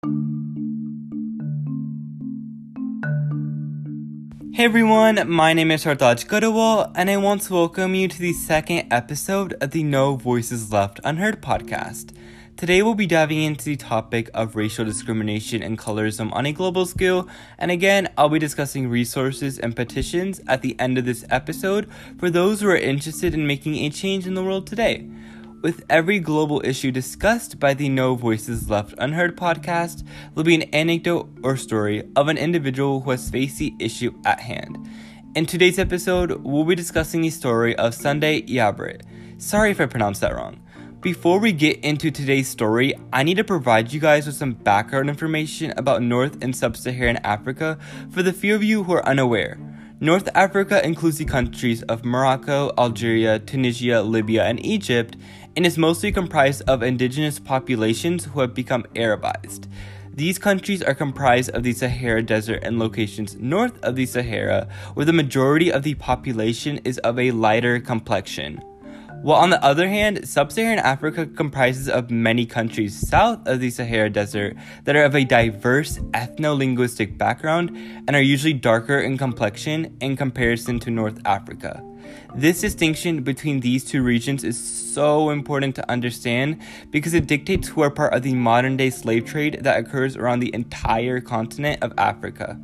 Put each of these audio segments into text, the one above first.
Hey everyone, my name is Hartaj Goodawal, and I want to welcome you to the second episode of the No Voices Left Unheard podcast. Today we'll be diving into the topic of racial discrimination and colorism on a global scale, and again, I'll be discussing resources and petitions at the end of this episode for those who are interested in making a change in the world today. With every global issue discussed by the No Voices Left Unheard podcast, there'll be an anecdote or story of an individual who has faced the issue at hand. In today's episode, we'll be discussing the story of Sunday Yabrit. Sorry if I pronounced that wrong. Before we get into today's story, I need to provide you guys with some background information about North and Sub Saharan Africa for the few of you who are unaware. North Africa includes the countries of Morocco, Algeria, Tunisia, Libya, and Egypt, and is mostly comprised of indigenous populations who have become Arabized. These countries are comprised of the Sahara Desert and locations north of the Sahara, where the majority of the population is of a lighter complexion. While on the other hand, sub Saharan Africa comprises of many countries south of the Sahara Desert that are of a diverse ethno linguistic background and are usually darker in complexion in comparison to North Africa. This distinction between these two regions is so important to understand because it dictates who are part of the modern day slave trade that occurs around the entire continent of Africa.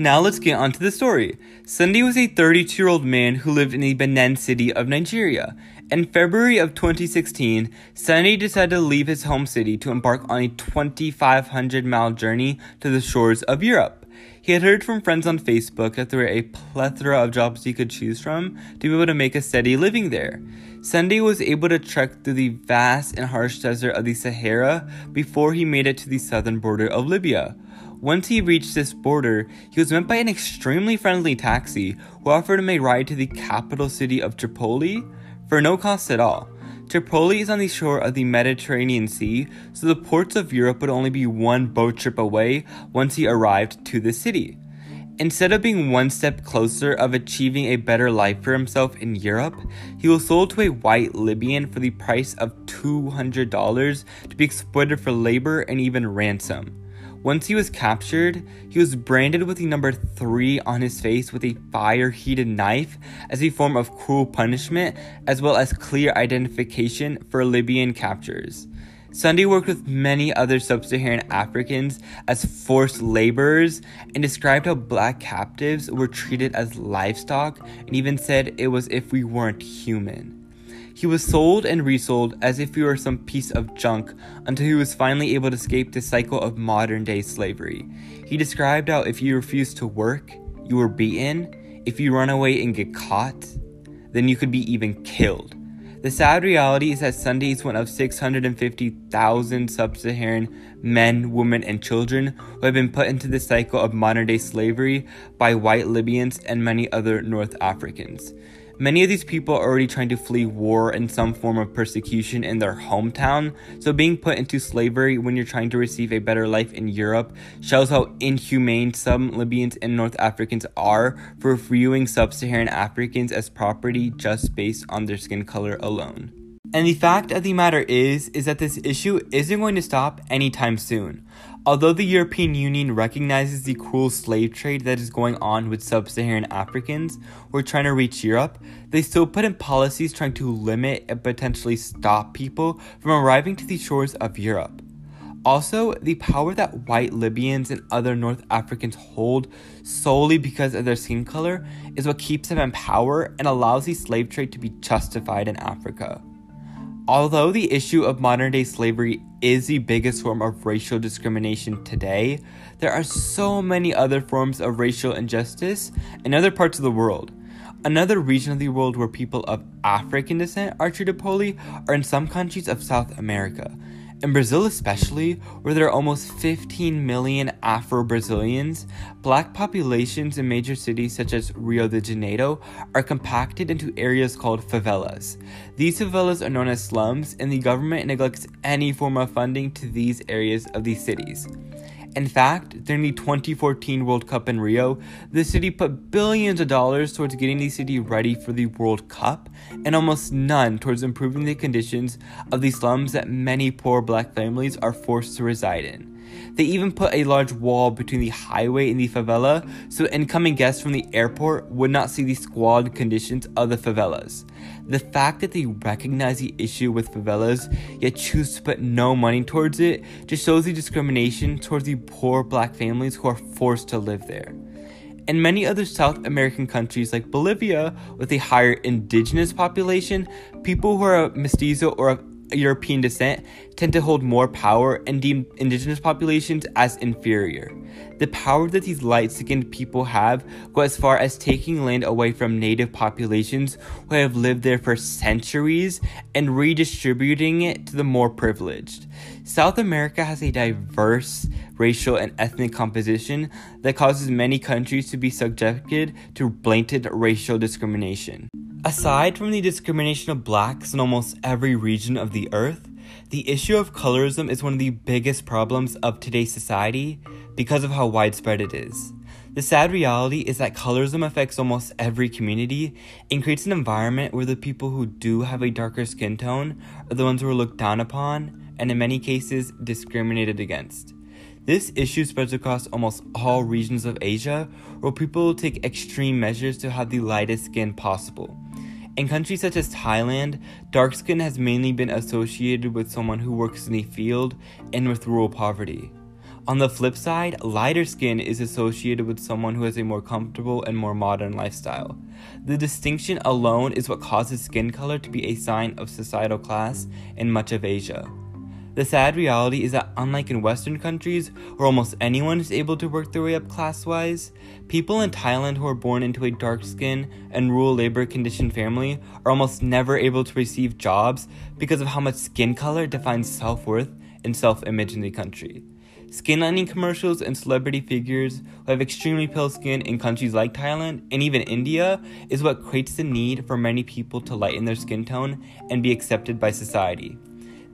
Now let's get on to the story. Sunday was a 32 year old man who lived in the Benin city of Nigeria. In February of 2016, Sunday decided to leave his home city to embark on a 2,500 mile journey to the shores of Europe. He had heard from friends on Facebook that there were a plethora of jobs he could choose from to be able to make a steady living there. Sunday was able to trek through the vast and harsh desert of the Sahara before he made it to the southern border of Libya. Once he reached this border, he was met by an extremely friendly taxi who offered him a ride to the capital city of Tripoli for no cost at all. Tripoli is on the shore of the Mediterranean Sea, so the ports of Europe would only be one boat trip away once he arrived to the city. Instead of being one step closer of achieving a better life for himself in Europe, he was sold to a white Libyan for the price of $200 to be exploited for labor and even ransom. Once he was captured, he was branded with the number 3 on his face with a fire heated knife as a form of cruel punishment, as well as clear identification for Libyan captures. Sunday worked with many other sub Saharan Africans as forced laborers and described how black captives were treated as livestock and even said it was if we weren't human. He was sold and resold as if he were some piece of junk until he was finally able to escape the cycle of modern day slavery. He described how if you refused to work, you were beaten, if you run away and get caught, then you could be even killed. The sad reality is that Sunday is one of 650,000 sub Saharan men, women, and children who have been put into the cycle of modern day slavery by white Libyans and many other North Africans. Many of these people are already trying to flee war and some form of persecution in their hometown, so being put into slavery when you're trying to receive a better life in Europe shows how inhumane some Libyans and North Africans are for viewing sub Saharan Africans as property just based on their skin color alone. And the fact of the matter is, is that this issue isn't going to stop anytime soon. Although the European Union recognizes the cruel slave trade that is going on with sub Saharan Africans who are trying to reach Europe, they still put in policies trying to limit and potentially stop people from arriving to the shores of Europe. Also, the power that white Libyans and other North Africans hold solely because of their skin color is what keeps them in power and allows the slave trade to be justified in Africa. Although the issue of modern day slavery is the biggest form of racial discrimination today, there are so many other forms of racial injustice in other parts of the world. Another region of the world where people of African descent are treated poorly are in some countries of South America, in Brazil, especially, where there are almost 15 million Afro Brazilians, black populations in major cities such as Rio de Janeiro are compacted into areas called favelas. These favelas are known as slums, and the government neglects any form of funding to these areas of these cities. In fact, during the 2014 World Cup in Rio, the city put billions of dollars towards getting the city ready for the World Cup and almost none towards improving the conditions of the slums that many poor black families are forced to reside in. They even put a large wall between the highway and the favela so incoming guests from the airport would not see the squalid conditions of the favelas. The fact that they recognize the issue with favelas yet choose to put no money towards it just shows the discrimination towards the poor black families who are forced to live there. In many other South American countries like Bolivia, with a higher indigenous population, people who are mestizo or of European descent tend to hold more power and deem indigenous populations as inferior. The power that these light skinned people have go as far as taking land away from native populations who have lived there for centuries and redistributing it to the more privileged. South America has a diverse racial and ethnic composition that causes many countries to be subjected to blatant racial discrimination. Aside from the discrimination of blacks in almost every region of the earth, the issue of colorism is one of the biggest problems of today's society because of how widespread it is. The sad reality is that colorism affects almost every community and creates an environment where the people who do have a darker skin tone are the ones who are looked down upon and, in many cases, discriminated against. This issue spreads across almost all regions of Asia, where people take extreme measures to have the lightest skin possible. In countries such as Thailand, dark skin has mainly been associated with someone who works in a field and with rural poverty. On the flip side, lighter skin is associated with someone who has a more comfortable and more modern lifestyle. The distinction alone is what causes skin color to be a sign of societal class in much of Asia. The sad reality is that, unlike in Western countries, where almost anyone is able to work their way up class wise, people in Thailand who are born into a dark skin and rural labor conditioned family are almost never able to receive jobs because of how much skin color defines self worth and self image in the country. Skin lightening commercials and celebrity figures who have extremely pale skin in countries like Thailand and even India is what creates the need for many people to lighten their skin tone and be accepted by society.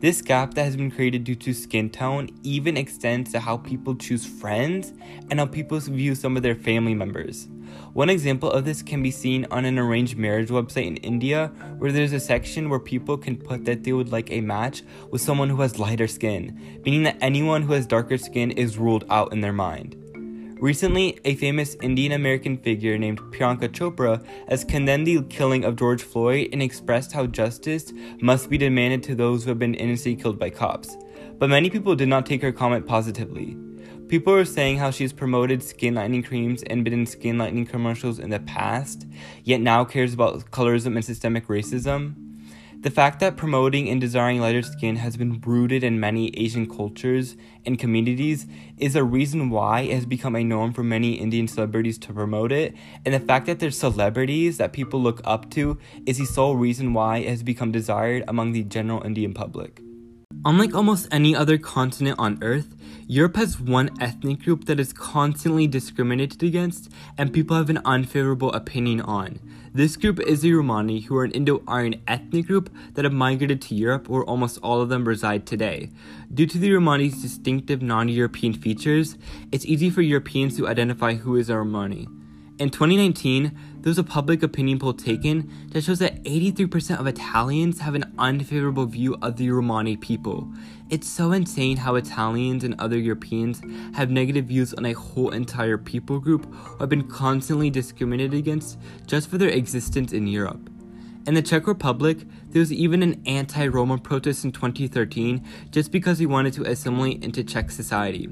This gap that has been created due to skin tone even extends to how people choose friends and how people view some of their family members. One example of this can be seen on an arranged marriage website in India, where there's a section where people can put that they would like a match with someone who has lighter skin, meaning that anyone who has darker skin is ruled out in their mind. Recently, a famous Indian American figure named Priyanka Chopra has condemned the killing of George Floyd and expressed how justice must be demanded to those who have been innocently killed by cops. But many people did not take her comment positively. People are saying how she's promoted skin lightening creams and been in skin lightening commercials in the past, yet now cares about colorism and systemic racism. The fact that promoting and desiring lighter skin has been rooted in many Asian cultures and communities is a reason why it has become a norm for many Indian celebrities to promote it, and the fact that they're celebrities that people look up to is the sole reason why it has become desired among the general Indian public. Unlike almost any other continent on Earth, Europe has one ethnic group that is constantly discriminated against and people have an unfavorable opinion on. This group is the Romani, who are an Indo-Aryan ethnic group that have migrated to Europe where almost all of them reside today. Due to the Romani's distinctive non-European features, it's easy for Europeans to identify who is a Romani. In 2019, there was a public opinion poll taken that shows that 83% of Italians have an unfavorable view of the Romani people. It's so insane how Italians and other Europeans have negative views on a whole entire people group who have been constantly discriminated against just for their existence in Europe. In the Czech Republic, there was even an anti Roma protest in 2013 just because he wanted to assimilate into Czech society.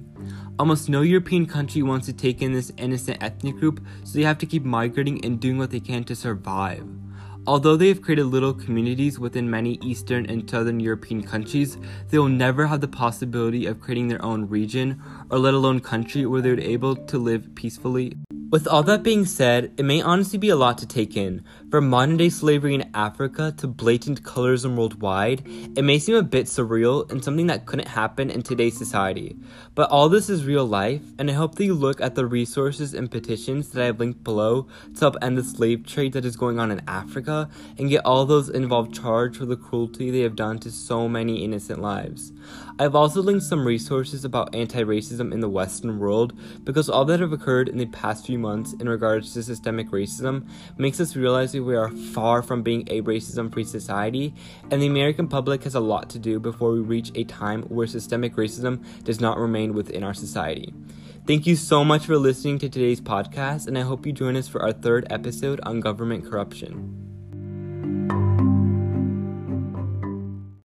Almost no European country wants to take in this innocent ethnic group, so they have to keep migrating and doing what they can to survive. Although they have created little communities within many Eastern and Southern European countries, they will never have the possibility of creating their own region, or let alone country where they would be able to live peacefully. With all that being said, it may honestly be a lot to take in. From modern day slavery in Africa to blatant colorism worldwide, it may seem a bit surreal and something that couldn't happen in today's society. But all this is real life, and I hope that you look at the resources and petitions that I have linked below to help end the slave trade that is going on in Africa America and get all those involved charged for the cruelty they have done to so many innocent lives. I've also linked some resources about anti racism in the Western world because all that have occurred in the past few months in regards to systemic racism makes us realize that we are far from being a racism free society, and the American public has a lot to do before we reach a time where systemic racism does not remain within our society. Thank you so much for listening to today's podcast, and I hope you join us for our third episode on government corruption.